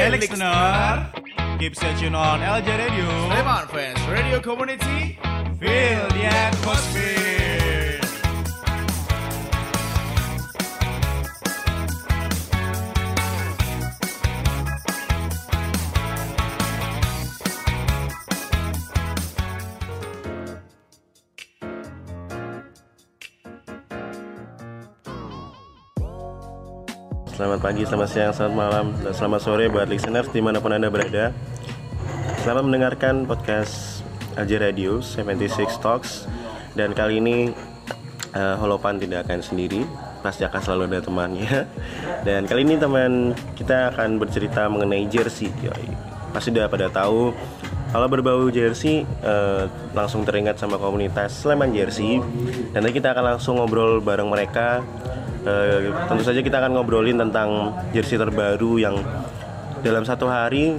Hey listener, keep searching on LJ Radio. Sleman Fans Radio Community Feel the atmosphere. Selamat pagi, selamat siang, selamat malam, dan selamat sore buat listeners di mana pun Anda berada. Selamat mendengarkan podcast LJ Radio 76 Talks. Dan kali ini eh, Holopan tidak akan sendiri. Pasti akan selalu ada temannya. Dan kali ini teman kita akan bercerita mengenai jersey Yoi. Pasti udah pada tahu kalau berbau jersey eh, langsung teringat sama komunitas Sleman Jersey. Dan nanti kita akan langsung ngobrol bareng mereka Eh, tentu saja kita akan ngobrolin tentang jersey terbaru yang dalam satu hari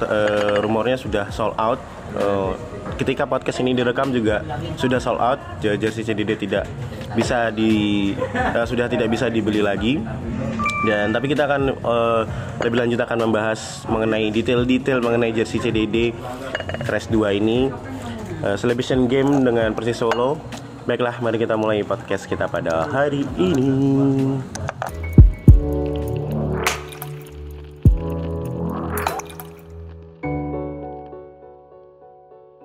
eh, rumornya sudah sold out. Eh, ketika podcast ini direkam juga sudah sold out. Jersey CDD tidak bisa di eh, sudah tidak bisa dibeli lagi. Dan tapi kita akan eh, lebih lanjut akan membahas mengenai detail-detail mengenai jersey CDD Crash 2 ini. Eh, celebration game dengan Persis Solo Baiklah, mari kita mulai podcast kita pada hari ini.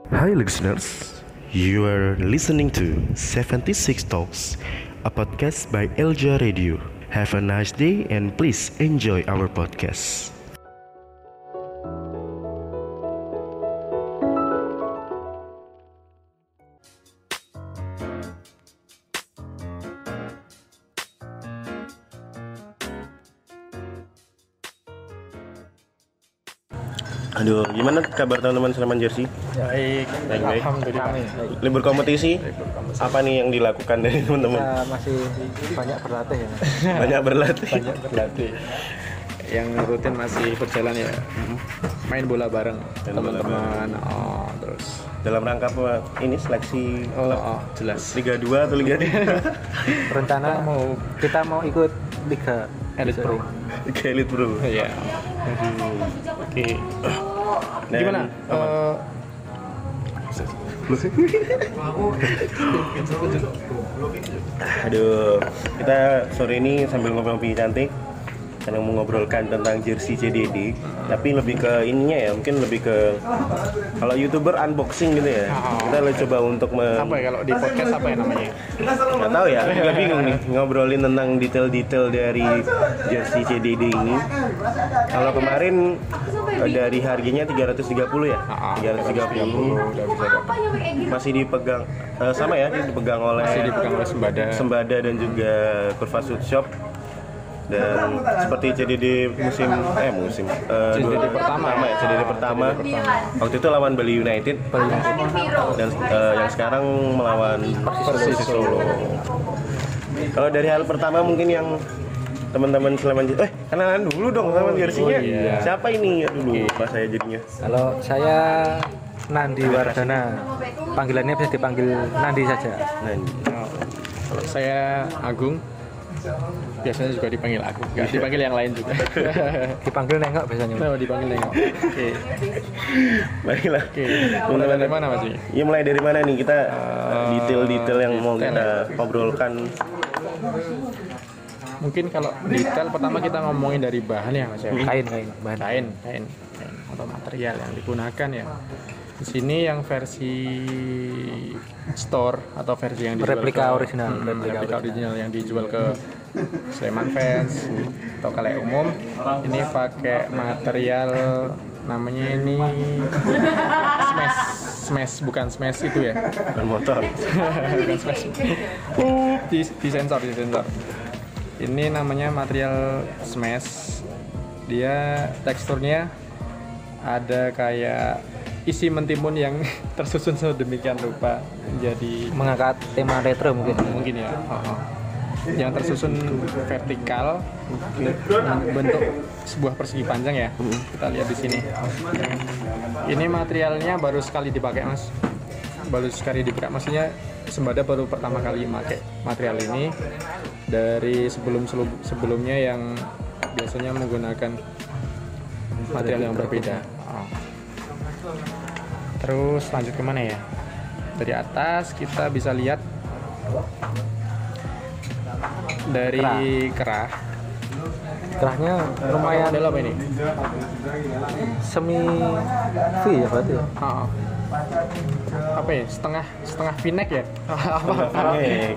Hi listeners, you are listening to 76 Talks, a podcast by Elja Radio. Have a nice day and please enjoy our podcast. Aduh, gimana kabar teman-teman Sleman Jersey? Baik, Baik-baik. alhamdulillah. Libur kompetisi? Apa nih yang dilakukan dari teman-teman? Kita masih banyak berlatih ya. Banyak berlatih. Banyak berlatih. Yang rutin masih berjalan ya. Main bola bareng teman-teman. Oh, terus Dalam rangka apa? Ini seleksi oh, oh, jelas. Liga 2 atau Liga 3? Rencana mau kita mau ikut Liga Elite Pro. Liga Elite Bro. Iya. Oke. Dan- Gimana? Aduh, kita sore ini sambil ngobrol-ngobrol cantik karena mau ngobrolkan tentang jersey CDD tapi lebih ke ininya ya mungkin lebih ke kalau youtuber unboxing gitu ya. Kita lagi coba untuk me- apa ya kalau di podcast apa ya namanya? nggak tahu ya juga bingung nih ngobrolin tentang detail-detail dari jersey CDD ini. Kalau kemarin dari harganya 330 ya Ah, 330 udah bisa dapat. masih dipegang eh, sama ya dipegang oleh Masih dipegang oleh Sembada. Sembada dan juga Kurva Shop dan seperti CDD musim eh musim eh, CDD dua- pertama. ya CDD pertama. Waktu itu lawan Bali United. Dan eh, yang sekarang melawan Persis Solo. Kalau dari hal pertama mungkin yang teman-teman Sleman eh kenalan dulu dong sama jersinya. iya. siapa ini ya dulu pas saya jadinya? Kalau saya Nandi Wardana, panggilannya bisa dipanggil Nandi saja. nah ini. Kalau saya Agung, biasanya juga dipanggil Agung, nggak dipanggil yang lain juga. Dipanggil nengok biasanya. Nah, dipanggil nengok. Oke, baiklah oke. Mulai dari mana mas? Ya mulai dari mana nih kita Eh, detail-detail yang mau detail kita obrolkan Mungkin kalau detail pertama kita ngomongin dari bahan ya mas ya. Kain kain bahan. Kain, kain, kain atau material yang digunakan ya. Di sini yang versi store atau versi yang dijual Replika ke- original, Hmm, replika replika original. yang dijual ke Sleman fans atau kalayak umum. Ini pakai material namanya ini smash smash bukan smash itu ya? Dan motor. bukan smash. Uh, di, di sensor di sensor. Ini namanya material smash. Dia teksturnya ada kayak isi mentimun yang tersusun sedemikian rupa jadi Mengangkat tema retro mungkin. mungkin ya. Yang tersusun vertikal bentuk sebuah persegi panjang ya. Kita lihat di sini. Ini materialnya baru sekali dipakai mas. Baru sekali dipakai. Maksudnya sembada baru pertama kali pakai material ini dari sebelum sebelumnya yang biasanya menggunakan material yang berbeda. Oh. Terus lanjut ke mana ya? Dari atas kita bisa lihat dari kerah. Kerahnya lumayan model apa ini. semi V ya berarti. ya? Oh. apa ya? Setengah setengah v-neck ya? Apa?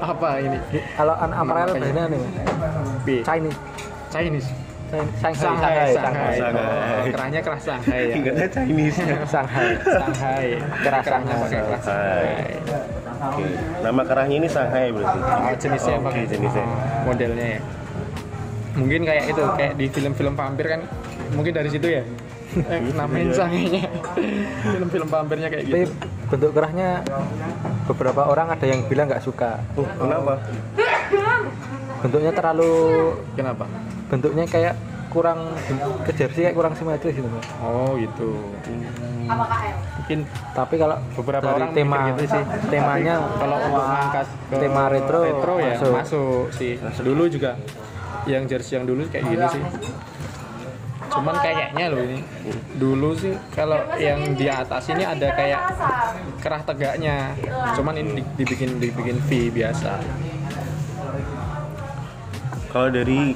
Apa ini? Kalau an aparel nih, B. Chinese. Chinese Shanghai, Shanghai Shanghai, Shanghai Shanghai. Oh, kerahnya kerah Shanghai ya Ingatnya Chinese. Shanghai. Shanghai Kerah kerahnya Shanghai. pakai kerah Shanghai Oke. Nama kerahnya ini Shanghai berarti. oh, jenisnya Oke, pakai jenisnya. oh, modelnya ya mungkin kayak itu kayak di film-film vampir kan mungkin dari situ ya eh, namain Shanghai-nya film-film vampirnya kayak Tapi gitu bentuk kerahnya beberapa orang ada yang bilang nggak suka. Oh, kenapa? Bentuknya terlalu kenapa bentuknya kayak kurang ke jersey kayak kurang simetris gitu. Oh gitu mungkin Tapi kalau Beberapa dari orang tema gitu sih. temanya kalau untuk mengangkat ke tema retro, retro ya masuk. masuk, sih dulu juga yang jersey yang dulu kayak gini sih cuman kayaknya loh ini dulu sih kalau yang di atas ini ada kayak kerah tegaknya cuman ini di- dibikin dibikin V biasa Kalau dari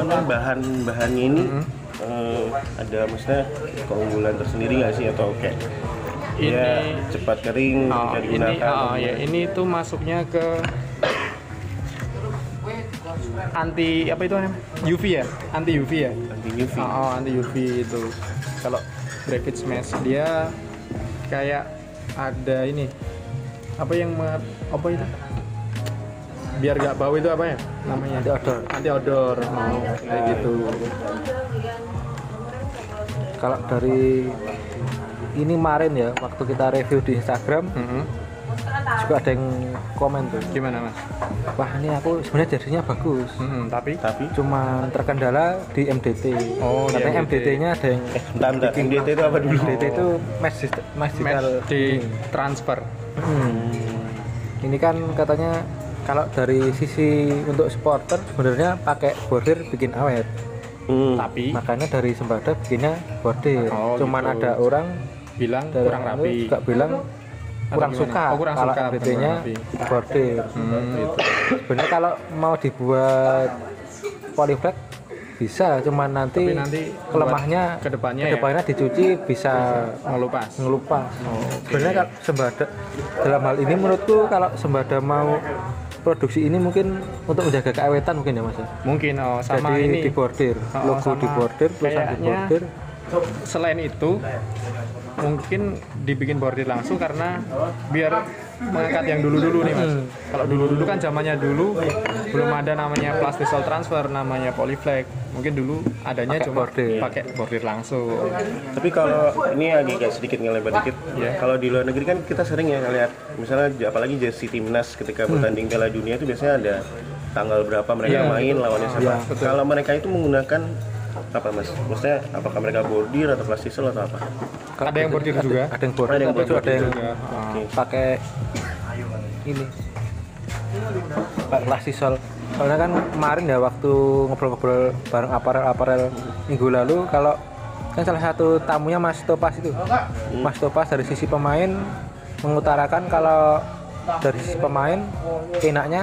apa namanya bahan-bahannya ini Hmm. eh, ada maksudnya keunggulan tersendiri nggak sih atau kayak Ini- ya cepat kering Oh, ini oh, ya ini tuh masuknya ke anti apa itu namanya UV ya anti UV ya Anti UV. Oh, oh, anti UV itu. Kalau Graphite Smash dia kayak ada ini apa yang apa itu? Biar gak bau itu apa ya namanya? Anti odor. Anti odor. Oh, kayak gitu. kalau dari ini kemarin ya waktu kita review di Instagram Mm-mm. juga ada yang komen tuh Gimana mas? wah ini aku sebenarnya jersinya bagus Mm-mm, tapi Tapi cuman terkendala di MDT Oh, katanya MDT. MDT-nya ada yang eh bentar, bentar. MDT itu apa dulu? MDT itu match dist- match di transfer. Hmm. ini kan katanya kalau dari sisi untuk supporter sebenarnya pakai bordir bikin awet Hmm. Tapi makanya dari sembada bikinnya bordir Oh, cuman gitu. ada orang bilang dari kurang rapi. juga bilang kurang gimana? suka Oh, kurang kalau suka, rapi. bordir Hmm, gitu. sebenarnya kalau mau dibuat polyflex bisa cuman nanti, Tapi nanti kelemahnya buat ke depannya ya? ke depannya dicuci bisa Ngelupas. ngelupas sebenarnya kalau sembada dalam hal ini menurutku kalau sembada mau produksi ini mungkin untuk menjaga keawetan mungkin ya mas ya? Mungkin oh, sama jadi ini. di bordir Oh, logo sama. di bordir tulisan di kayaknya bordir selain itu mungkin dibikin bordir langsung karena biar mengangkat yang dulu-dulu nih mas kalau dulu-dulu kan zamannya dulu belum ada namanya plastisol transfer namanya polyflex mungkin dulu adanya Pakai cuma bordir. pakai bordir langsung Tapi kalau ini agak sedikit ngelebar dikit. Iya. Kalau di luar negeri kan kita sering ya lihat misalnya apalagi jersey timnas ketika bertanding Piala Dunia itu biasanya ada tanggal berapa mereka Hmm. Iya. main lawannya siapa. Iya, Kalau mereka itu menggunakan apa mas? Maksudnya apakah mereka bordir atau plastisol atau apa? Ada yang bordir juga? ada yang bordir. Ada yang ada yang pakai ini. Pakai plastisol soalnya kan kemarin ya waktu ngobrol-ngobrol bareng aparel-aparel minggu lalu kalau kan salah satu tamunya Mas Topas itu. Mas Topas dari sisi pemain mengutarakan kalau dari sisi pemain enaknya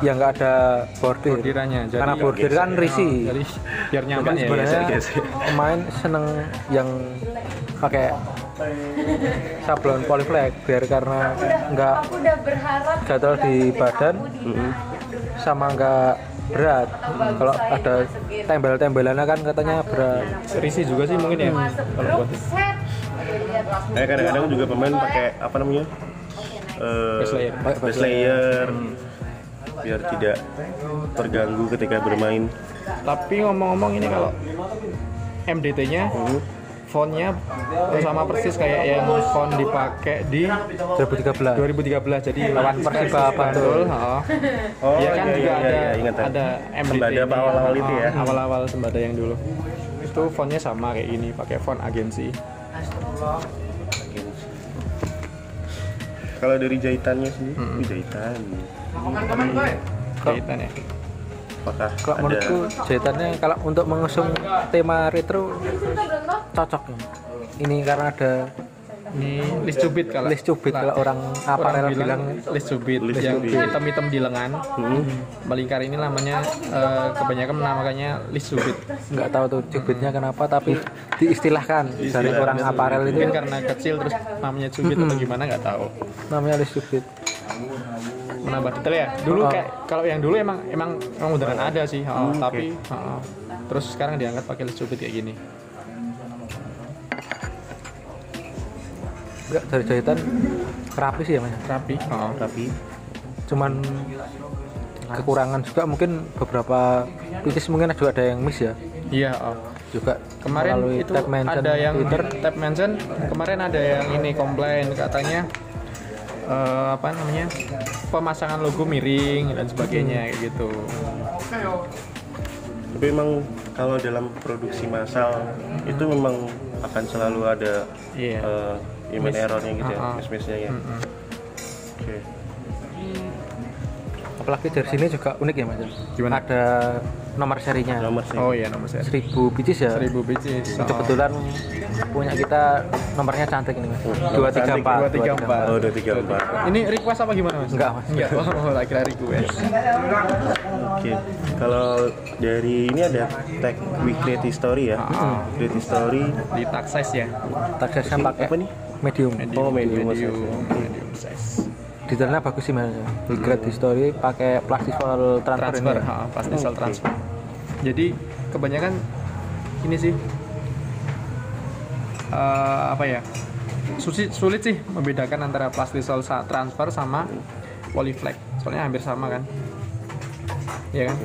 ya nggak ada bordir. Bordirannya, jadi- karena bordir kan risi jadi biar nyaman ya sebenarnya geser-geser. pemain seneng yang pakai sablon polyflex biar karena nggak aku udah berharap gatal di badan sama nggak berat. Kalau ada tembel-tembelannya kan katanya berat. risi juga sih mungkin ya kalau buat. Eh kadang-kadang juga pemain pakai apa namanya? Eh, Base layer. base layer. biar tidak terganggu ketika bermain. tapi ngomong-ngomong ini kalau MDT-nya fontnya sama persis kayak yang font dipakai di 2013 2013 jadi Lawan Persiba Bantul. oh. Oh ya kan iya, juga iya, ada iya, ingat, ada MDT Sembada apa ini. awal-awal itu ya? Oh, awal-awal sembada yang dulu itu fontnya sama kayak ini pakai font agensi Kalau dari jahitannya sendiri, Wih, jahitan. jahitan ya? Apakah kalau ada menurutku jahitannya kalau untuk mengusung tema retro cocok ini karena ada Ini list cubit kalau list cubit kalau orang aparel bilang, list cubit List yang hitam-hitam di lengan. Melingkar ini namanya eh, kebanyakan menamakannya list cubit. nggak tahu tuh cubitnya kenapa tapi diistilahkan dari orang aparel itu Mungkin karena kecil terus namanya cubit atau gimana nggak tahu. namanya list cubit Menambah detail ya. Dulu Oh. kayak kalau yang dulu emang emang emang beneran ada sih, oh, tapi oh, terus sekarang diangkat pakai list cubit kayak gini. Enggak, dari jahitan rapi sih ya mas Rapi. Oh. tapi cuman kekurangan juga mungkin beberapa pitis mungkin juga ada yang miss ya Iya, oh. juga Kemarin melalui itu tag mention ada yang Twitter tab mention, kemarin ada yang ini komplain katanya eh, apa namanya pemasangan logo miring dan sebagainya kayak gitu. tapi memang kalau dalam produksi massal itu memang akan selalu ada Iya. eh, human Miss. errornya gitu ya, Ah, ah. miss-missnya ya. Oke. apalagi dari sini juga unik ya mas Gimana? ada nomor serinya Nomor sih. Oh iya nomor saya. 1000 picis ya 1000 biji. Itu kebetulan punya kita nomornya cantik ini mas dua tiga empat 234. Oh, 234. Ini request apa gimana mas? Enggak, Mas. Enggak. Oh, lagi kira request. Oke. Kalau dari ini ada tag We Create History ya. Ah. Create History Di tag size ya. taksesnya pakai apa nih? Medium Oh, medium medium, medium size. detailnya bagus sih mas We Great History pakai plastik soal transfer, transfer, ini ya. ha, plastic cell Oke. transfer. Jadi kebanyakan ini sih eh, apa ya? Sulit, sulit sih membedakan antara plastic cell sa- transfer sama polyflex. Soalnya hampir sama kan. Iya kan?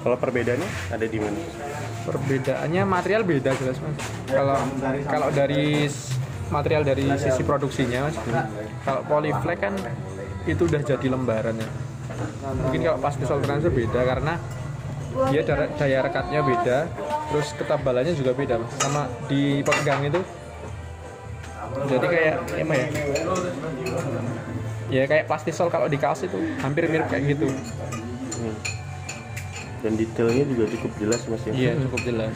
Kalau perbedaannya ada di mana? Perbedaannya material beda jelas mas. Kalau kalau dari material dari sisi produksinya mas, kalau polyflex kan itu udah jadi lembaran ya. Mungkin kalau plastic cell transfer beda karena dia daya, daya rekatnya beda, terus ketebalannya juga beda mas. Sama dipegang itu, jadi kayak apa ya? Ya kayak plastisol kalau di kaos itu hampir mirip kayak gitu. Dan detailnya juga cukup jelas mas ya. Iya cukup jelas.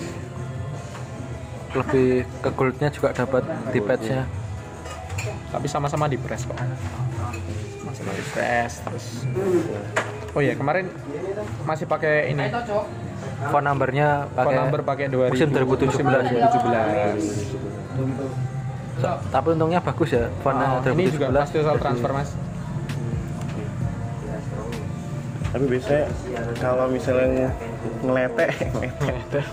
Lebih ke goldnya juga dapat di patchnya. Tapi sama-sama di press kok. Sama-sama di press terus. Oh ya kemarin masih pakai ini. Phone numbernya phone pakai number pakai 2000 musim 2017 ya. 2017 So, tapi untungnya bagus ya phone Oh, ini juga 2017 pasti soal transfer mas. Tapi biasanya kalau misalnya ngeletek,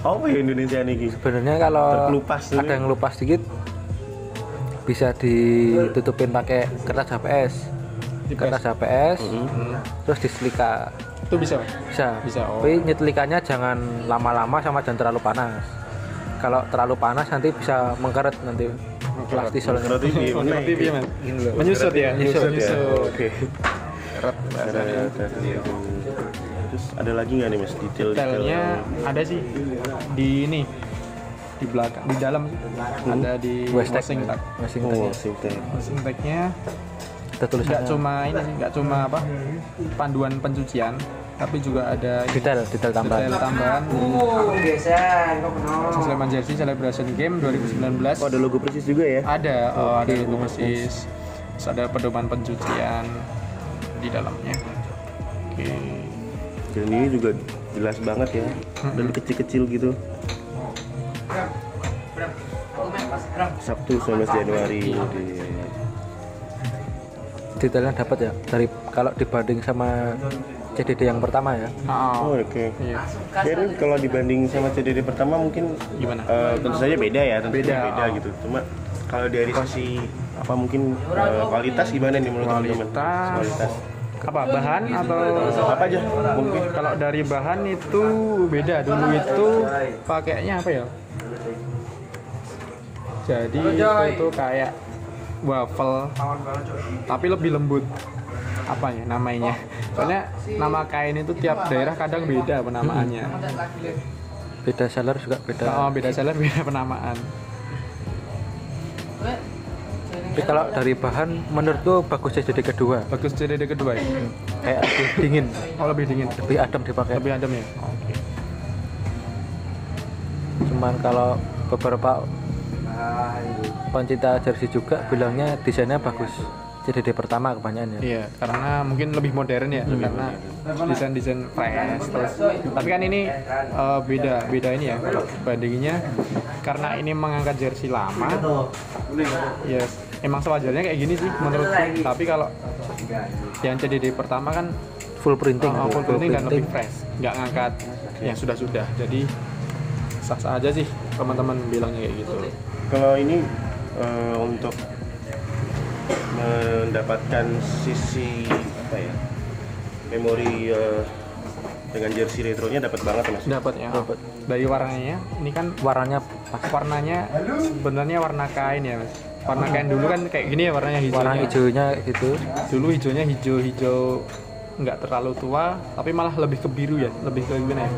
apa ya Indonesia nih? Ki? sebenarnya kalau Terkelupas ada yang lupas sedikit bisa ditutupin pakai kertas HPS kertas HPS terus diselika. Itu bisa mas bisa. Bisa, oh. tapi nyetelikannya jangan lama-lama sama jangan terlalu panas. Kalau terlalu panas nanti bisa mengkeret nanti plastik soalnya. Berarti Ini loh. menyusut ya Menyusut ya. menyusut. Oke. Terus ada lagi nggak nih mas? Detail detailnya ada sih. Di ini di belakang di dalam ada di West Tech. washing tag. Masing Oh, tag. washing tagnya ada nggak tulisannya cuma ini sih nggak cuma apa panduan pencucian tapi juga ada detail detail tambahan. Detail tambahan. Sleman Jersey Celebration Game 2019 Oh, ada logo persis juga ya? ada oh, ada logo persis. Terus ada pedoman pencucian di dalamnya. Oke Dan ini juga jelas banget ya. Dan kecil-kecil gitu. Sabtu 19 Januari. Di- detailnya dapat ya dari kalau dibanding sama CDD yang pertama ya Oh, oh, oke. iya. Ya, ini kalau dibanding sama CDD pertama mungkin Gimana? eh, tentu saja beda ya, tentu Beda, beda oh. gitu. Cuma kalau dari sisi apa mungkin eh, kualitas gimana nih menurut teman-teman? Kualitas. Kualitas. Apa bahan atau Apa aja? Mungkin. Kalau dari bahan itu beda. Dulu itu pakainya apa ya? Jadi itu kayak waffle tapi lebih lembut. Apa ya namanya. Soalnya nama kain itu tiap daerah kadang beda penamaannya. Beda seller juga beda. Oh beda seller beda penamaan tapi kalau dari bahan menurutku bagus CDD kedua. Bagus CDD kedua ya? Kayak lebih dingin. Oh lebih dingin. Lebih adem dipakai. Lebih adem ya? Cuman kalau beberapa pencinta jersey juga bilangnya desainnya bagus. CDD pertama kebanyakan ya. Iya, karena mungkin lebih modern ya, karena desain-desain fresh terus. Tapi kan ini eh, beda, beda ini ya. Kalau bandinginnya. Karena ini mengangkat jersey lama, ya emang sewajarnya kayak gini sih menurutku. Tapi kalau yang CDD pertama kan full printing uh, full full printing dan lebih fresh, nggak ngangkat yang sudah-sudah. Jadi sah-sah aja sih teman-teman bilangnya kayak gitu. Kalau ini eh, untuk mendapatkan sisi apa ya memori eh, dengan jersey retronya dapat banget mas. Dapat ya. Dari warnanya, ini kan warnanya pas warnanya sebenarnya warna kain ya mas warna kain dulu kan kayak gini ya warnanya hijaunya warna hijaunya gitu dulu hijaunya hijau hijau nggak terlalu tua tapi malah lebih ke biru ya lebih ke gimana ya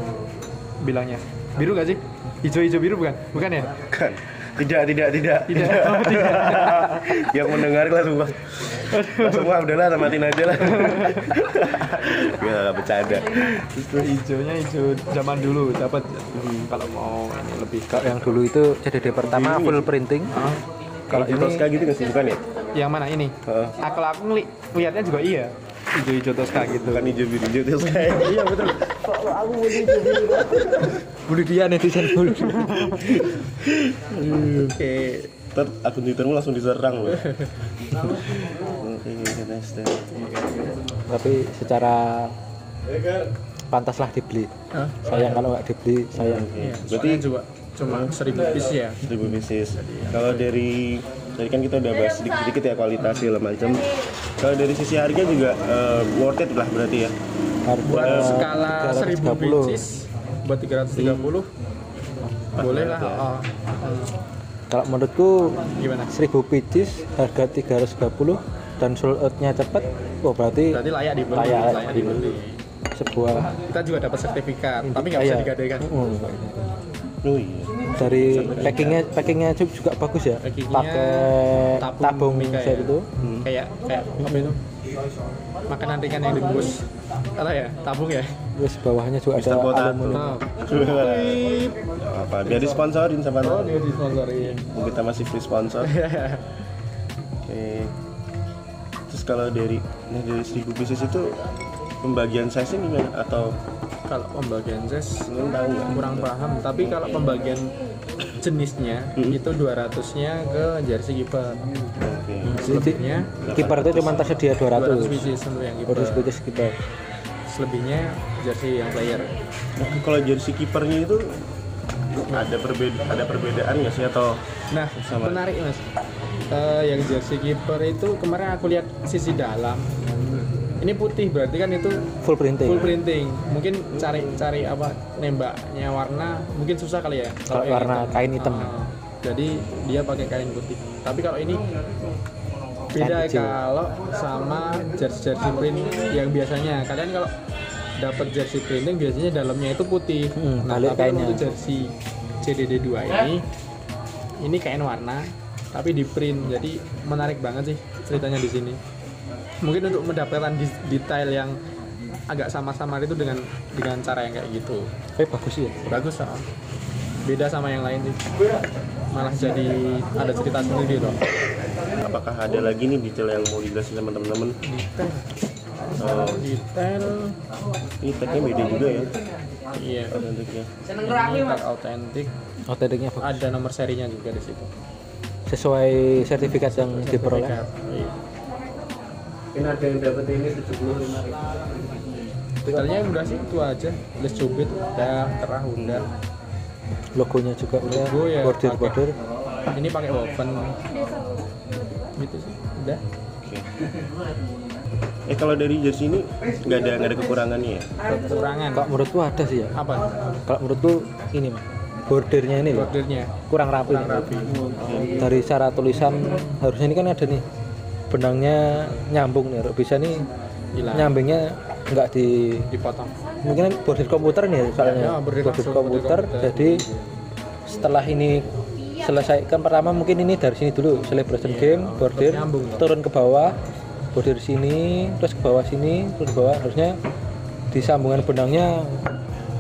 bilangnya biru gak sih hijau hijau biru bukan bukan ya Kan. Tidak, tidak, tidak. Tidak. Oh, tidak. Yang mendengar langsung wah. Langsung wah udahlah tamatin aja lah. ya nggak bercanda. itu hijaunya hijau zaman dulu dapat kalau mau ini lebih kalau yang dulu itu CDD pertama Biru full ya? printing Ah, Kalau ini- Tosca gitu nggak sih bukan ya? yang mana ini Heeh. ah, kalau aku ngeli lihatnya juga iya hijau hijau toska gitu Bukan hijau biru hijau Tosca. iya betul bunuh dia netizen dulu Oke. Ntar akun Twittermu langsung diserang loh. Tapi secara pantaslah dibeli Hah? sayang kalau nggak dibeli sayang Berarti- juga cuma seribu piece ya Seribu pieces. Kalau dari tadi kan kita udah bahas sedikit-sedikit ya kualitas segala macam. Kalau dari sisi harga juga eh, worth it lah berarti ya. harga buat skala 1000 330. pieces buat 330 boleh lah oh. Hmm, kalau menurutku gimana 1000 pieces harga 330 dan sold outnya cepat wah berarti berarti layak dibeli Layak layak, dibeli sebuah kita juga dapat sertifikat tapi nggak bisa Iya. digadaikan Hmm. Oh iya. dari packingnya packingnya juga juga bagus ya? Pakai tabung tabung mika set ya. itu? Kayak kayak apa itu? Makanan ringan yang dibungkus. Apa ya? Tabung ya? Terus bawahnya juga ada aluminium. Oh. Nggak apa biar disponsorin sama oh dia disponsorin. Kita masih free sponsor. Oke. Terus kalau dari nah dari 1000 pieces itu pembagian size gimana? Atau kalau pembagian tahu nggak? kurang paham. Tapi kalau pembagian jenisnya itu 200 nya ke jersey kiper. Oke. selebihnya kiper itu cuma tersedia 200 200 pieces untuk yang kiper. Harus pieces kiper. Selebihnya jersey yang player. Nah, kalau jersey kipernya itu ada perbeda ada perbedaan nggak sih atau nah Sama. menarik mas. Eh, yang jersey kiper itu kemarin aku lihat sisi dalam ini putih berarti kan itu full printing. full printing. Mungkin cari cari apa nembaknya warna mungkin susah kali ya Kalau warna kain hitam. Ah, jadi dia pakai kain putih. Tapi kalau ini beda kalau sama jersey jersey print yang biasanya. Kalian kalau dapat jersey printing biasanya dalamnya itu putih. Hmm, nah tapi kainnya. untuk jersey CDD 2 ini ini kain warna tapi di print. Jadi menarik banget sih ceritanya di sini mungkin untuk mendapatkan detail yang agak sama-sama itu dengan dengan cara yang kayak gitu. Tapi bagus sih ya. Bagus ah. beda sama yang lain sih. Malah jadi ada cerita sendiri loh apakah ada lagi nih detail yang mau dijelasin sama teman-teman? detail. Oh, detail. Ini tagnya beda juga ya. Iya. Autentiknya. ini tag autentik otentiknya bagus. Ada nomor serinya juga di situ. Sesuai sertifikat yang diperoleh. iya. Ini ada yang dapat ini 75 detailnya udah sih itu aja. List cubit udah kerah udah logonya juga udah Logo ya border pakai- border ini pakai woven. Gitu sih udah. Oke. Eh kalau dari jersey ini nggak ada nggak ada kekurangannya ya? kekurangan. Kalau menurutku ada sih ya. Apa? Kalau menurutku ini mah bordernya ini loh. Bordernya kurang rapi. Kurang rapi. Dari cara tulisan harusnya ini kan ada nih benangnya nyambung nih bisa nih hilang. nyambungnya nggak di dipotong. mungkin kan border komputer nih ya soalnya. Ya, langsung, komputer, komputer. jadi setelah ini selesaikan pertama mungkin ini dari sini dulu celebration game border nyambung turun ke bawah border sini terus ke bawah sini terus ke bawah. Harusnya di sambungan benangnya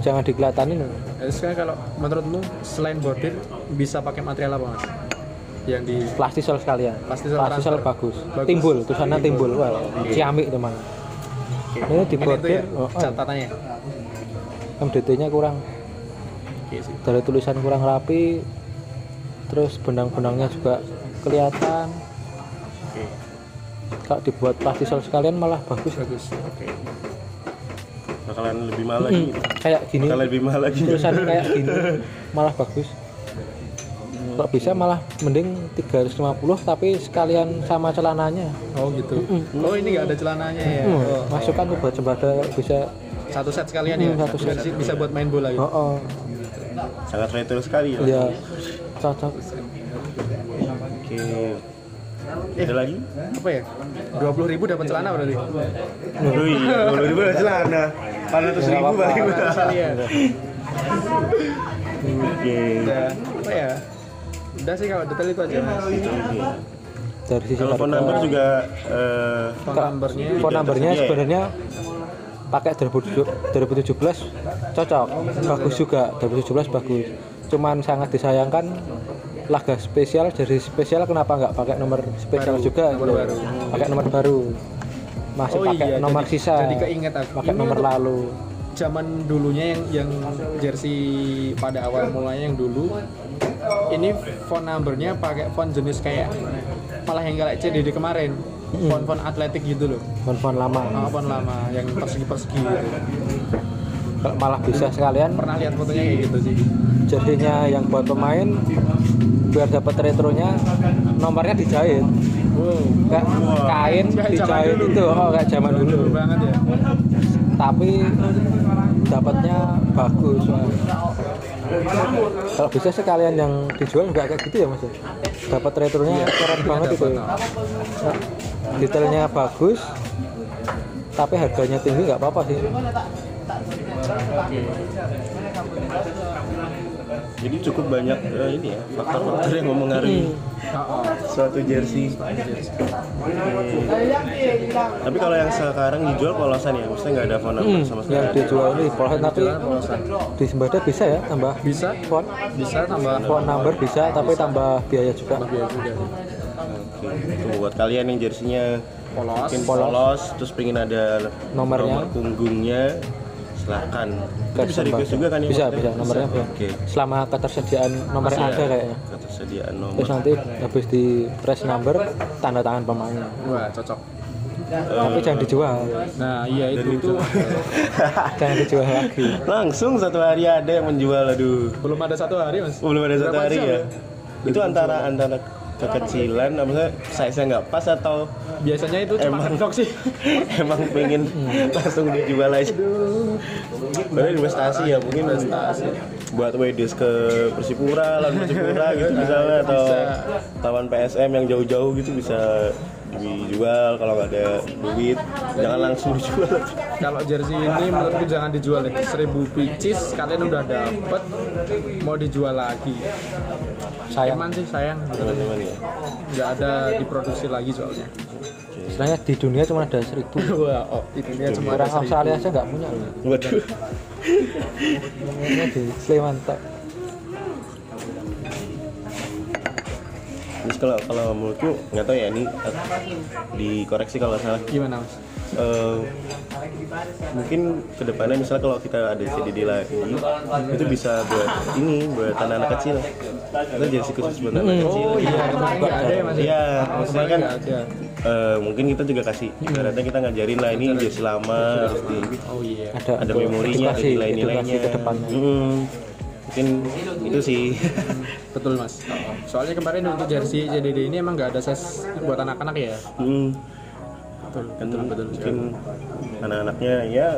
jangan dikelatanin. Terus kan kalau menurutmu selain bordir bisa pakai material apa mas? Yang di plastisol sekalian. Plastisol plastisol bagus. Bagus. timbul tulisannya timbul. wah ciamik teman ini di ini bordir ya oh, oh, catatannya. MDT nya kurang. Sih. dari tulisan kurang rapi terus benang-benangnya juga kelihatan. Oke. kalau dibuat plastisol sekalian malah bagus. Bagus. Oke. bakalan lebih mahal lagi. Kayak gini. Bakalan lebih mahal lagi. Tulisannya kayak gini malah bagus kalau bisa malah mending 350 tapi sekalian sama celananya Oh gitu. Oh ini nggak ada celananya ya. Hmm, Oh, masukkan tuh buat sembada bisa satu set sekalian ya. Hmm, satu set. Bisa- Bisa buat main bola gitu. oh, oh sangat retro sekali ya ya cocok oke ada lagi Apa ya? Dua puluh ribu dapat celana berarti. Wih, kalau ribu ada celana, empat ratus ribu balik. Sekalian. Oke. Apa ya? Udah sih kalau detail itu aja mas. dari sisi Kalau phone number juga eh, Phone numbernya. phone numbernya ya? sebenarnya pakai 2017 cocok bagus juga 2017 bagus cuman sangat disayangkan laga spesial jadi spesial kenapa nggak pakai nomor spesial Baru, juga nomor gitu. baru. pakai nomor baru masih Oh pakai iya, nomor jadi- sisa jadi keinget aku. pakai Ini nomor untuk- lalu zaman dulunya yang yang jersey pada awal mulanya yang dulu ini phone numbernya pakai font jenis kayak malah yang kayak CDD kemarin. Font-font atletik gitu loh. Phone lama. Ah, font lama yang persegi-persegi. Gitu. Malah bisa sekalian? Pernah lihat fotonya kayak gitu sih. Jersinya yang buat pemain biar dapat retronya nomornya dijahit. Wow. Kayak kain dijahit itu oh kayak zaman dulu dulu. banget ya tapi dapatnya bagus kalau bisa sekalian yang dijual nggak kayak gitu ya mas? Dapat retronya keren banget itu. Detailnya bagus tapi harganya tinggi nggak apa-apa sih jadi cukup banyak eh, ini ya faktor-faktor yang mempengaruhi suatu jersey. Tapi kalau yang sekarang dijual polosan ya, maksudnya nggak ada number Hmm, sama yang sekali. dijual ini polosan tapi di sembada bisa ya tambah bisa. font bisa tambah phone number bisa tapi tambah biaya juga. Biaya juga. Oke, itu buat kalian yang jersinya polos. mungkin polos, terus pengen ada Nomornya. nomor punggungnya, silakan. Itu bisa request juga kan ya? bisa bisa nomornya bisa Oke. selama ketersediaan nomornya Masih ada kayaknya Ketersediaan nomor. terus nanti habis di press number tanda tangan pemainnya wah cocok tapi jangan dijual nah iya Dan itu itu jangan dijual lagi langsung satu hari ada yang menjual, aduh. belum ada satu hari mas Belum ada satu Berapa hari jam ya. Itu antara antara kekecilan, apa maksudnya size-nya nggak pas atau biasanya itu cuma Emang. stok sih. emang pengen langsung dijual aja. Padahal investasi ya mungkin buat wedes ke Persipura, lalu Persipura gitu misalnya atau taman PSM yang jauh-jauh gitu bisa dijual kalau nggak ada duit. Jangan langsung dijual. Kalau jersey ini menurutku jangan dijual deh. Seribu pieces kalian udah dapet mau dijual lagi sayang. Eman sih sayang. Teman-teman ya? Nggak ada diproduksi lagi soalnya. Istilahnya di dunia cuma ada seribu. Wah oh itu dia cuma orang Australia aja nggak punya. Waduh. Ini di Sleman tok. Terus kalau kalau menurutku nggak tahu ya ini eh, dikoreksi kalau nggak salah. Gimana mas Eh, mungkin ke depannya misalnya kalau kita ada CDD lagi itu bisa buat ini buat anak-anak kecil. Itu jersey khusus buat anak kecil. Oh iya ada ya mas? Ya? Iya, Oh, maksudnya kan eh, mungkin kita juga kasih ibaratnya kita ngajarin lah ini jersey lama harus di oh iya. Ada ada memorinya ada nilai-nilainya. ke depannya. Hmm, mungkin itu sih. Betul mas. Soalnya kemarin untuk jersey JDD ini emang nggak ada size buat anak-anak ya? Hmm, betul. Kan betul betul mungkin anak-anaknya ya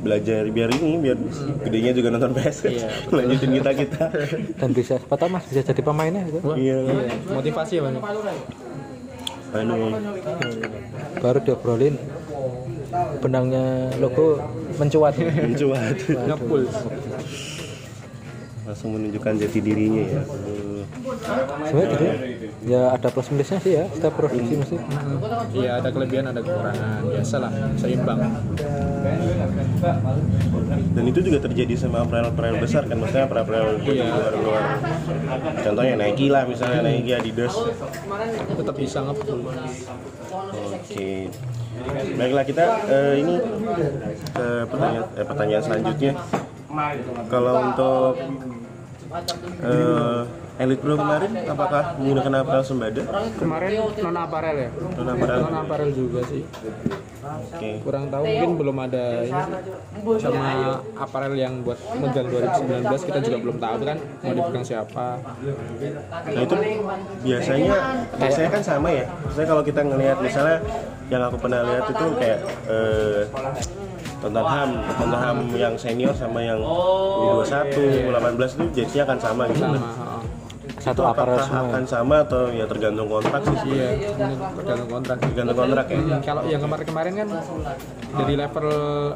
belajar biar ini biar gedenya juga nonton PS Iya, lanjutin kita kita. Dan bisa siapa tahu mas bisa jadi pemainnya gitu. Wah, iya. Iya. motivasi ya bang Aduh, baru diobrolin benangnya logo mencuat. Mencuat. Ngepul langsung menunjukkan jati dirinya ya. Sebenarnya gitu ya. Ada plus minusnya sih ya setiap produksi mesti. Iya ada kelebihan ada kekurangan. Biasa lah seimbang. Dan itu juga terjadi sama apparel-apparel besar kan maksudnya apparel di Iya. luar-luar. Contohnya Nike lah misalnya Nike Adidas. Tetap bisa ngepull. Oke. Baiklah kita eh, ini ke pertanyaan eh, pertanyaan selanjutnya. Kalau untuk eh, Elite Pro kemarin apakah menggunakan apparel sembada? Kemarin non aparel ya? Non apparel non aparel juga sih. Oke. Kurang tahu mungkin belum ada ini sama aparel yang buat model 2019 kita juga belum tahu kan mau dipegang siapa. Nah itu biasanya biasanya kan sama ya. Misalnya kalau kita ngelihat misalnya yang aku pernah lihat itu kayak eh, Tottenham, Tottenham yang senior sama yang U21, U18 itu jersey akan sama gitu. sama. Satu apakah semua akan sama atau ya tergantung kontrak sih iya ini tergantung kontrak Tergantung kontrak ya. kalau yang kemarin-kemarin kan dari level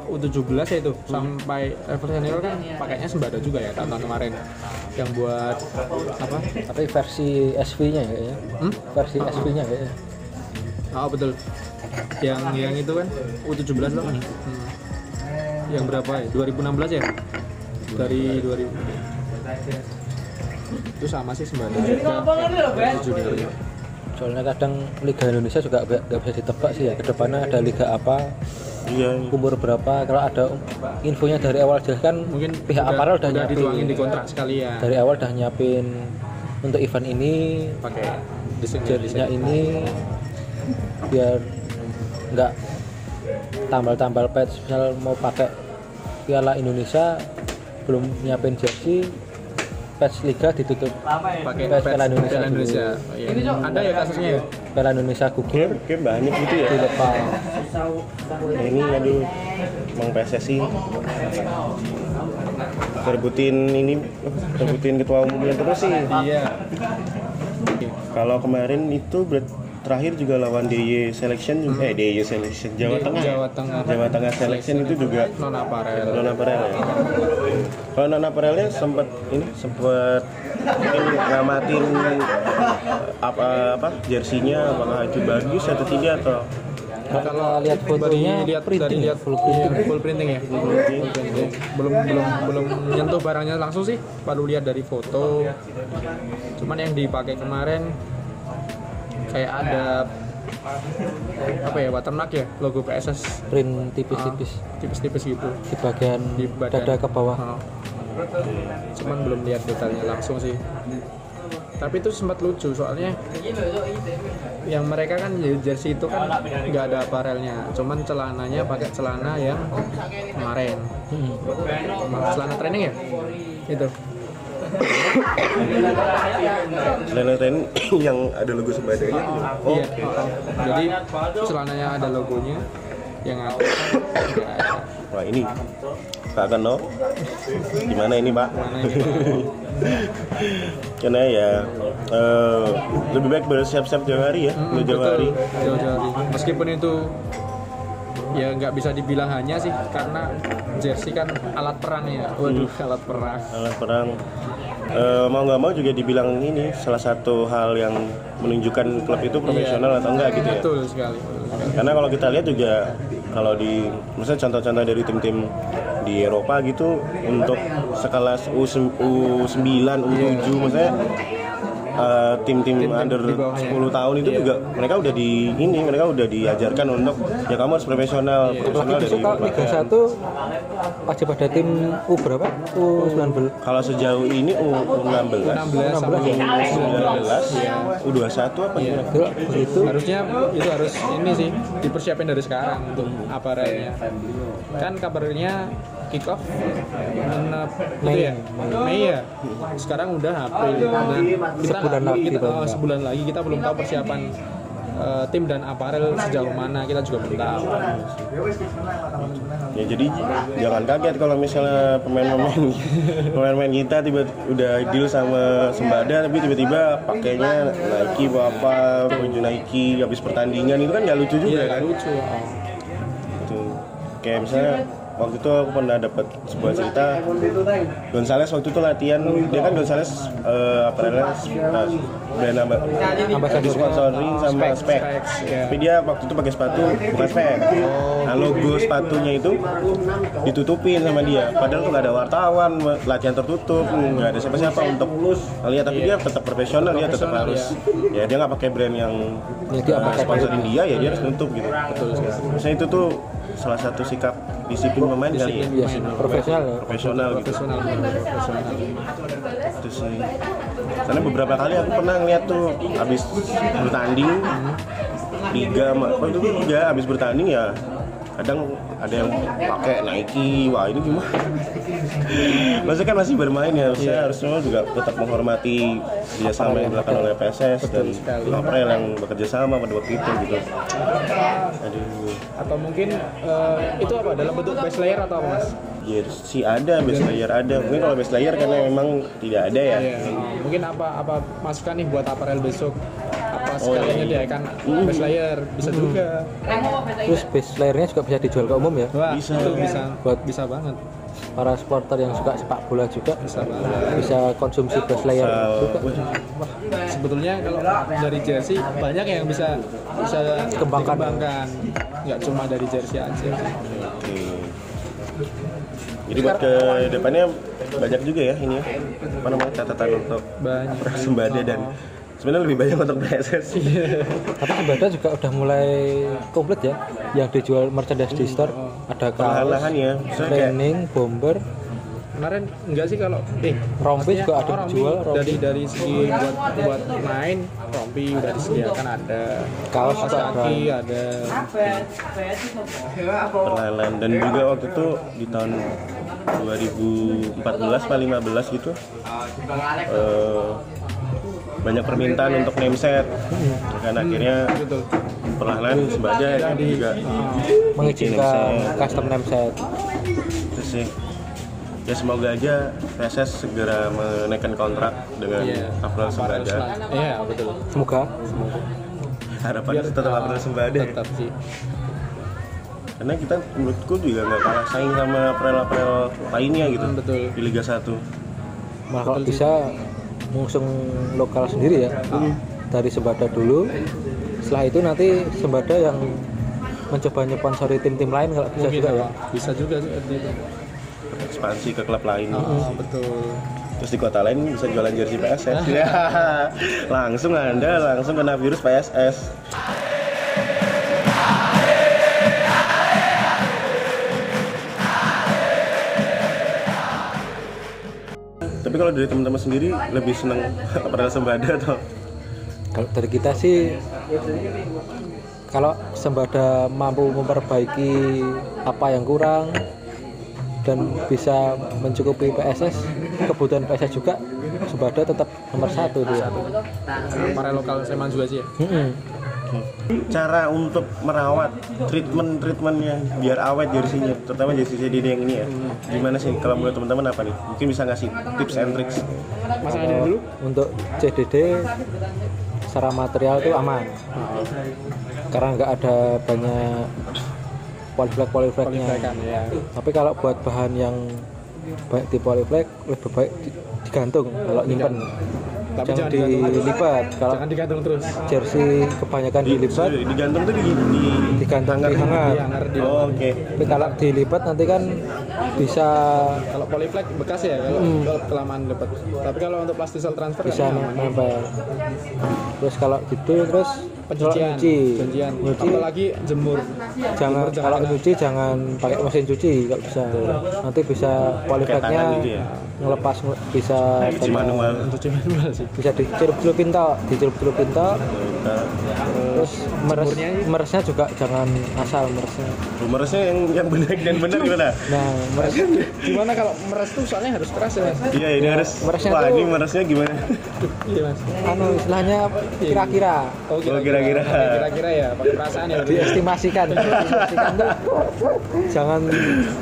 U17 ya itu sampai level senior kan pakainya sembada juga ya tahun kemarin yang buat apa tapi versi SV nya kayaknya Hmm? versi SV nya kayaknya Oh betul. Yang yang itu kan U17 loh. Hmm. Yang berapa ya? 2016 ya? Dari 2000. Itu sama sih juga. Junior. soalnya kadang Liga Indonesia juga nggak nggak bisa ditebak sih ya ke depannya ada liga apa Iya. umur berapa kalau ada infonya dari awal jelas kan Mungkin pihak aparel udah, udah nyiapin dituangin di kontrak sekalian. dari awal udah nyiapin untuk event ini pakai jersey-nya ini biar nggak tambal-tambal patch misal mau pakai Piala Indonesia belum nyiapin jersey patch liga ditutup pakai patch Piala Indonesia, Piala Indonesia. Oh, iya. Ada ya kasusnya ya? Piala Indonesia gugur Kayak banyak gitu ya. dilepas Nah, ini aduh Emang PSSI rebutin ini rebutin ketua umumnya terus sih Iya. Kalau kemarin itu ber- terakhir juga lawan DY Selection juga, eh DY Selection Jawa Tengah. ya? Jawa Tengah. Jawa Tengah Selection itu juga Non aparel. non apparel ya. Kalau non apparelnya sempat ini sempat mungkin ngamatin apa apa jersinya apakah itu bagus atau tidak atau kalau lihat Dari fotonya lihat dari printing lihat full printing. full printing ya. Full printing. Belum belum belum nyentuh barangnya langsung sih, baru lihat dari foto. Cuman yang dipakai kemarin kayak ada apa ya watermark ya? Logo PSS print tipis-tipis. tipis-tipis gitu. Di bagian di badan dada ke bawah. Oh. cuman belum lihat detailnya langsung sih. Tapi itu sempat lucu soalnya yang mereka kan jersey itu kan nggak ada aparelnya. Cuman celananya pakai celana yang kemarin. Hmm. celana training ya? Itu Ten yang ada logo sembadanya oh iya. Jadi celananya ada logonya yang ada. Wah ini. Pak Keno gimana ini Pak Mana ini? karena ya? Eh, lebih baik bersiap-siap jauh hari ya Hmm, jauh hari. Jauh-jauh hari. Meskipun itu ya nggak bisa dibilang hanya sih karena jersey kan alat perang ya. Waduh, alat perang. alat perang Eh, mau nggak mau juga dibilang ini salah satu hal yang menunjukkan klub itu profesional atau enggak gitu ya Betul sekali. betul sekali. karena kalau kita lihat juga kalau di misalnya contoh-contoh dari tim-tim di Eropa gitu untuk sekelas U U9, U7 maksudnya eh, tim-tim Tim-tim under di bawahnya. 10 tahun itu juga mereka udah di ini mereka udah diajarkan untuk ya kamu harus profesional profesional Lagi dari Liga pakaian. 1 wajib ada tim U berapa? U19 kalau sejauh ini U16 16 sama U19 U21 apa Iya. ya? Itu begitu Harusnya itu harus ini sih dipersiapin dari sekarang untuk aparelnya. Kan kabarnya kick off menep, itu ya Mei ya. Sekarang udah April. Nah, kita Sebulan lagi kita, oh, tahu. sebulan lagi kita belum tahu persiapan eh, tim dan aparel sejauh mana kita juga belum tahu. Ya jadi jangan kaget kalau misalnya pemain-pemain pemain-pemain kita tiba udah deal sama Sembada tapi tiba-tiba pakainya Nike apa apa baju Nike habis pertandingan itu kan nggak lucu juga Iya, kan lucu. Gitu. kayak misalnya waktu itu aku pernah dapat sebuah cerita. Gonzales waktu itu latihan dia kan Gonzales eh, apa namanya eh, brand amba- Ambassador. disponsorin sama Specs, spek ya. tapi dia waktu itu pakai sepatu bukan spek nah logo sepatunya itu ditutupin sama dia. Padahal tuh nggak ada wartawan latihan tertutup nggak ada siapa-siapa untuk lihat tapi dia tetap profesional dia tetap harus ya. dia nggak pakai brand yang Ya, dia uh, sponsorin dia ya dia harus nutup gitu. Maksudnya itu tuh salah satu sikap disiplin pemain kali ya? Iya, profesional ya. profesional gitu. Profesional profesional itu sih. Karena beberapa kali aku pernah ngeliat tuh habis bertanding liga ma- oh itu liga habis bertanding ya kadang ada yang pakai Nike wah ini gimana? Maksudnya kan masih bermain ya saya harusnya juga tetap menghormati dia sama yang dilakukan oleh PSS dan April yang bekerja sama pada waktu itu gitu. Aduh. Atau mungkin eh, itu apa dalam bentuk base layer atau apa mas? jersey ada best layer ada. Mungkin kalau best layer karena memang tidak ada ya. Iya. Mungkin apa apa masukan nih buat aparel besok? Apa Oh, sekalian iya. base layer bisa juga. Terus base layernya juga bisa dijual ke umum ya. Wah Bisa. itu bisa Buat bisa banget para supporter yang suka sepak bola juga bisa banget. bisa konsumsi base layer So, juga. wah, Sebetulnya kalau dari jersey banyak yang bisa bisa dikembangkan. Nggak cuma dari jersey aja. Oke. Jadi buat ke depannya banyak juga ya ini ya. Apa namanya catatan untuk Banyak. Persembada dan sebenarnya lebih banyak untuk PSS. Tapi Sembada juga udah mulai komplit ya. Yang dijual merchandise di store ada kaos, ya. Training, bomber, Kemarin enggak sih kalau eh Rompi juga ada rompi dijual, rompi. dari dari segi buat buat main rompi udah disediakan ada Kaos kaki ada perlahan-lahan dan juga waktu itu di tahun 2014 atau 15 gitu eh, banyak permintaan untuk name set kan akhirnya betul perlahan Sembada juga mengizinkan Name set. custom name set. itu sih ya semoga aja PSS segera menaikkan kontrak dengan Iya. April Sembada iya betul Semoga harapannya tetap April Sembada ya. tetap sih karena kita menurutku juga nggak kalah saing sama April-April lainnya gitu Hmm, betul. di Liga 1 malah kalau bisa mengusung lokal sendiri ya. Dari Sembada dulu. Setelah itu nanti Sembada yang mencoba nyponsori tim-tim lain kalau bisa mungkin juga ya. ya. bisa juga itu ekspansi ke klub lain oh, betul terus di kota lain bisa jualan jersey PSS ya langsung anda langsung kena virus PSS tapi kalau dari teman-teman sendiri lebih seneng April Sembada atau Kalau dari kita sih kalau Sembada mampu memperbaiki apa yang kurang dan bisa mencukupi PSS kebutuhan PSS juga Sembada tetap nomor satu dia. para lokal Sleman juga sih ya Mm-mm. Cara untuk merawat treatment treatmentnya biar awet jersinya terutama jersey CD yang ini ya gimana sih kalau menurut teman-teman apa nih mungkin bisa ngasih tips and tricks mas Adi dulu Untuk CDD secara material itu aman karena nggak ada banyak polyflag polyflagnya. Polyflag-an, ya. Tapi kalau buat bahan yang baik di polyflag lebih baik di- digantung kalau nyimpen. Tapi jangan, jangan dilipat. Kalau jangan digantung terus jersey kebanyakan dilipat, digantung tuh di, di digantung di hangat. Hanger di oh, oke Tapi kalau dilipat nanti kan bisa kalau polyflag bekas ya kalau Hmm. kalau kelamaan dapat tapi kalau untuk plastisol transfer bisa kan nempel. Terus kalau gitu terus pencucian. Pencucian. Nyuci. Apalagi jemur. Jangan Jemur kalau nyuci jangan pakai mesin cuci kalau bisa. Nanti bisa polyflagnya tangan gitu ya? ngelepas bisa cuci manual. Cuci manual sih. Bisa dicelup-celupin tok. Dicelup-celupin tok terus meres meresnya juga jangan asal meresnya. Rumersnya yang yang benar dan benar gimana? Nah meres gimana kalau meres tuh soalnya harus keras ya iya ini harus meresnya wah tuh- ini meresnya gimana? Iya mas. Anu istilahnya kira-kira. Oh kira-kira. Oke, kira-kira ya pakai perasaan ya diestimasikan diestimasikan. Tuh jangan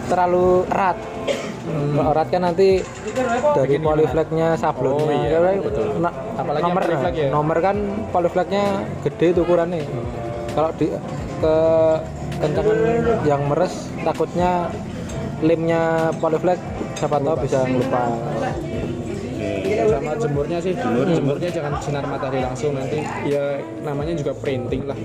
terlalu erat kalau erat kan nanti dari polyflagnya sablonnya Oh, iya, betul. na- Apalagi yang nomor polyflag ya. nomor kan polyflagnya gede tuh ukurannya kalau di ke kencangan yang meres takutnya lemnya polyflex siapa tahu bisa Oke. sama jemurnya sih jemur jemurnya jangan sinar matahari langsung nanti ya namanya juga printing lah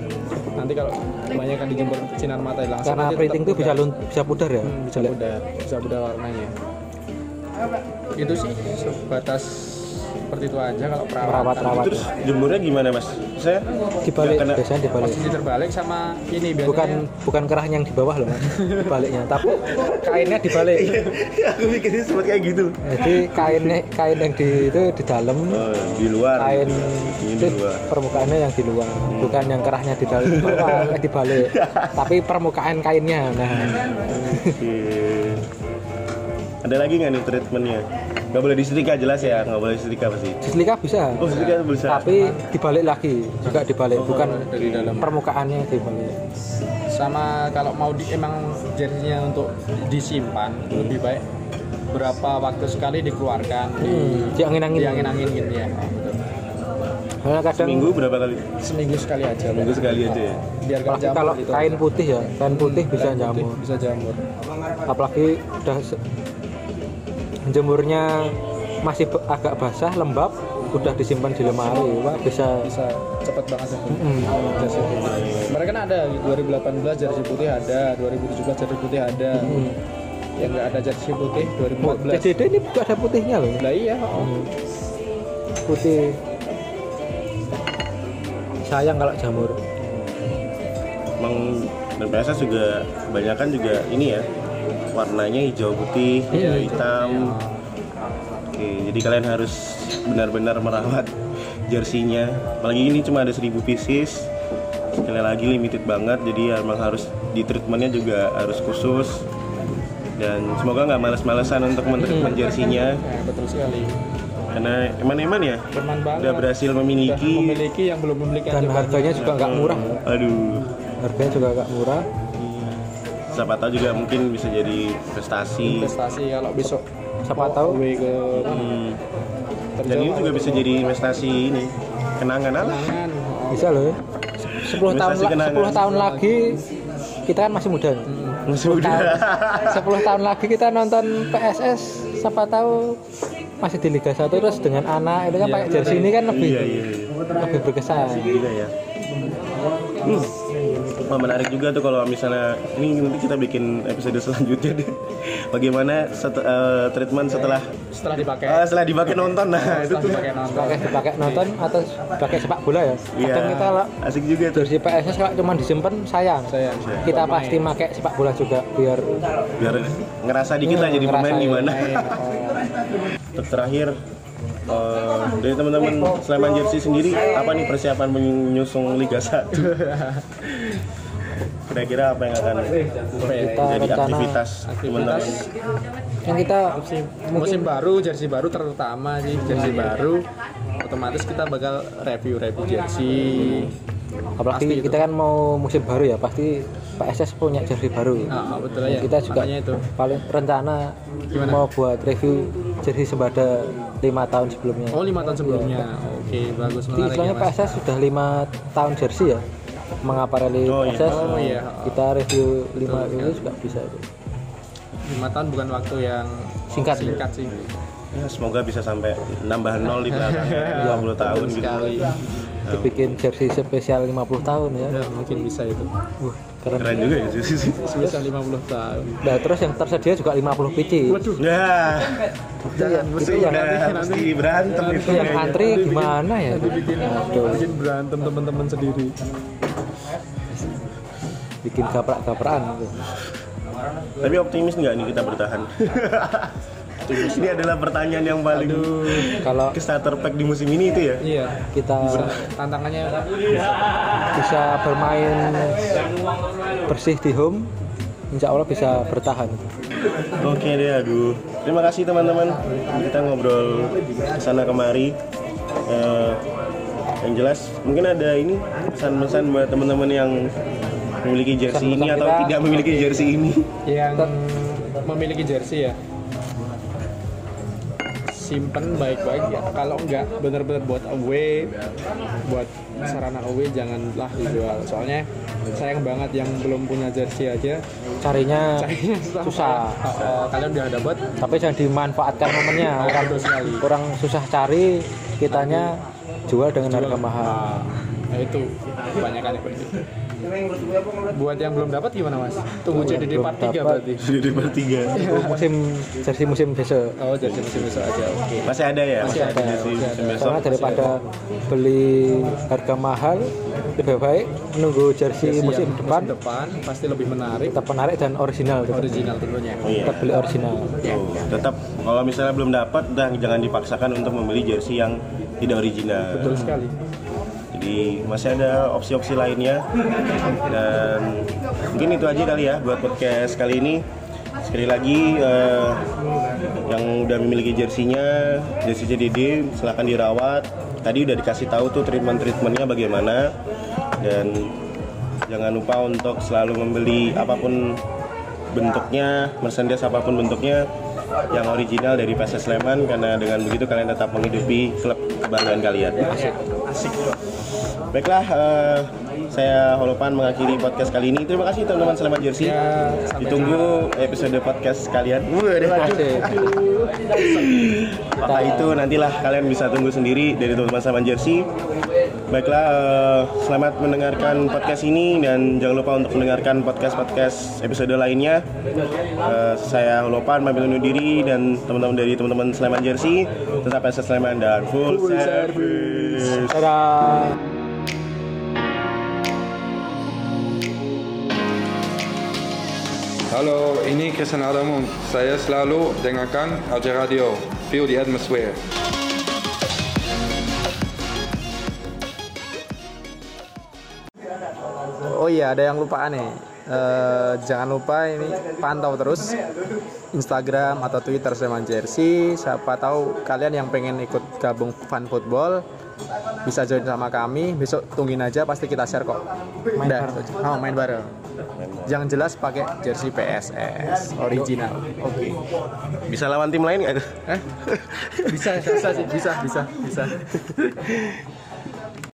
nanti kalau kebanyakan dijemur sinar matahari langsung karena printing itu bisa lun- bisa pudar ya Hmm, bisa pudar bisa pudar warnanya. Itu sih sebatas seperti itu aja kalau perawatan Perawat-perawat. Terus jemurnya gimana mas? Saya dibalik kena- biasanya dibalik posisi terbalik sama ini biasanya bukan bukan kerahnya yang di bawah loh mas dibaliknya tapi kainnya dibalik Aku pikirnya sempat kayak gitu. jadi kainnya kain yang di itu di dalam Oh, di luar. kain Ini itu di luar. permukaannya yang di luar bukan yang kerahnya di dalam di bawah dibalik tapi permukaan kainnya nah Oke. Ada lagi nggak nih treatmentnya? Nggak boleh disetrika jelas ya, nggak boleh disetrika pasti. diselika bisa Oh, setrika bisa. tapi dibalik lagi juga dibalik bukan dari dalam permukaannya dibalik sama kalau mau di, emang jersinya untuk disimpan lebih baik berapa waktu sekali dikeluarkan hmm, diangin-angin diangin-angin gitu ya Oh. Karena kadang Seminggu berapa kali? seminggu sekali aja Seminggu sekali aja ya. biar apalagi jamur kalau gitu kain putih ya kain putih bisa Kain putih jamur bisa jamur apalagi udah jemurnya masih agak basah lembab udah disimpan di lemari. Wah bisa. Bisa cepat banget ya Mm. putih mereka kan ada 2018 jersey putih ada 2017 jersey putih ada. Hmm. yang nggak ada jersey putih Oh, 2014 CCD ini juga ada putihnya loh lah iya oh. putih. Sayang kalau jamur. Emang dan PSS juga kebanyakan juga ini ya warnanya hijau putih, ya, hitam. Oke, jadi kalian harus benar-benar merawat jersinya. Apalagi ini cuma ada 1000 pieces. Sekali lagi limited banget, jadi ya emang harus di treatmentnya juga harus khusus. Dan semoga nggak males-malesan untuk mentreatment jersinya, Nah, betul sekali karena eman-eman ya banget udah berhasil Udah memiliki. memiliki yang belum memiliki dan harganya juga nggak murah Aduh, harganya juga nggak murah siapa tahu juga mungkin bisa jadi prestasi. investasi kalau besok siapa tahu away ke Hmm. Dan ini juga bisa jadi investasi ini kenangan kenangan oh, bisa loh ya. 10 tahun kenangan. 10 tahun lagi kita kan masih muda nih. Masih muda. 10 tahun lagi kita nonton PSS siapa tahu masih di Liga 1 terus dengan anak itu kan pakai jersey ini kan lebih Iya iya. iya. lebih berkesan Juga ya. Hmm. Wah, menarik juga tuh kalau misalnya ini nanti kita bikin episode selanjutnya deh. Bagaimana set- eh, treatment setelah setelah dipakai eh, setelah dipakai nonton nah itu setelah tuh. dipakai nonton pakai dipakai nonton atau pakai sepak bola ya Iya. kita kalau Asik juga tuh. jersey PSS kalau cuma disimpan sayang saya kita pasti pakai sepak bola juga biar Biar ngerasa dikit lah jadi pemain gimana. oh, Terus terakhir eh, dari teman-teman Sleman Jersey sendiri apa nih persiapan menyusung Liga 1? Kira-kira apa yang akan ya, kita jadi rencana aktivitas teman-teman? yang kita musim baru jersey baru terutama sih jersey baru. Otomatis kita bakal review-review jersey. Apalagi Pasti itu. kita kan mau musim baru ya pasti PSS punya jersey baru. Nah betul ya. Kita juga makanya itu. paling rencana Gimana? mau buat review jersey sebada lima tahun sebelumnya. Oh lima tahun sebelumnya. Oke bagus Jadi menarik ya istilahnya mas PSS sudah lima tahun jersey ya mengapareli Oh, iya. PSS Oh, iya. kita review lima itu juga bisa itu. Lima tahun bukan waktu yang Singkat. singkat sih. Ya, semoga bisa sampai nambah nol di belakang. Iya, 50 tahun gitu. sekali. Dibikin jersey spesial 50 tahun ya. Ya, mungkin bisa itu. Wah, keren. Keren juga ya sih. Sih. bisa 50 tahun. Nah, terus yang tersedia juga 50 pc waduh. Ya, itu yang, itu yang, udah mesti berantem itu. itu. yang antri gimana ya? Bikin bikin berantem teman-teman sendiri bikin gaprak-gaprakan gitu. Tapi optimis nggak nih kita bertahan? Ini adalah pertanyaan yang paling kalau ke starter pack di musim ini itu ya. iya kita tantangannya bisa bermain bersih di home insya Allah bisa bertahan Oke deh, aduh. Terima kasih teman-teman. Kita ngobrol sana kemari. Eh, yang jelas, mungkin ada ini pesan-pesan buat teman-teman yang memiliki jersey ini atau kita- tidak memiliki jersey ini. yang memiliki jersey ya? Simpen baik-baik ya. Kalau nggak bener-bener buat away buat sarana away janganlah dijual. Soalnya sayang banget yang belum punya jersey aja. Carinya Carinya susah. Eh, kalian udah dapat tapi jangan dimanfaatkan momennya. Orang betul sekali. kurang susah cari kitanya jual dengan harga mahal. Nah itu. Kebanyakan begitu buat yang belum dapat gimana mas tunggu CDD belum part 3 dapat. berarti Sudah di bertiga. musim jersey musim besok oh jersey musim besok aja oke Masih ada ya? Masih ada, Jersey masih ada. besok. karena daripada beli harga mahal lebih baik menunggu jersey Jersey musim depan depan pasti lebih menarik tetap menarik dan original tetap, original tentunya Oh, iya. tetap beli original tetap kalau misalnya belum dapat udah jangan dipaksakan untuk membeli jersey yang tidak original. betul sekali Jadi masih ada opsi-opsi lainnya dan mungkin itu aja kali ya buat podcast kali ini. Sekali lagi eh, yang udah memiliki jersinya, jersey JDD silahkan dirawat. Tadi udah dikasih tahu tuh treatment-treatmentnya bagaimana dan jangan lupa untuk selalu membeli apa pun bentuknya, merchandise apa pun bentuknya yang original dari PSS Sleman karena dengan begitu kalian tetap menghidupi klub kebanggaan kalian. Baiklah, eh, saya Holopan mengakhiri podcast kali ini. Terima kasih teman-teman Sleman Jersey. Ya, Ditunggu episode podcast kalian. Maka itu nantilah kalian bisa tunggu sendiri dari teman-teman Sleman Jersey. Baiklah, eh, selamat mendengarkan podcast ini dan jangan lupa untuk mendengarkan podcast-podcast episode lainnya. Eh, saya Holopan pamit undur diri dan teman-teman dari teman-teman Sleman Jersey tetap SS Sleman dan full, service. dadah Halo, ini Christian Adamu. Saya selalu dengarkan Alja Radio. Feel the atmosphere. Oh iya, ada yang lupa nih. Eh, jangan lupa ini pantau terus Instagram atau Twitter Sleman Jersey. Siapa tahu kalian yang pengen ikut gabung fun football bisa join sama kami. Besok tungguin aja pasti kita share kok. Main bareng. Oh, main bareng. Yang jelas pakai jersey PSS original. Oke. Bisa lawan tim lain nggak? Eh? Bisa, bisa sih, bisa, bisa, bisa.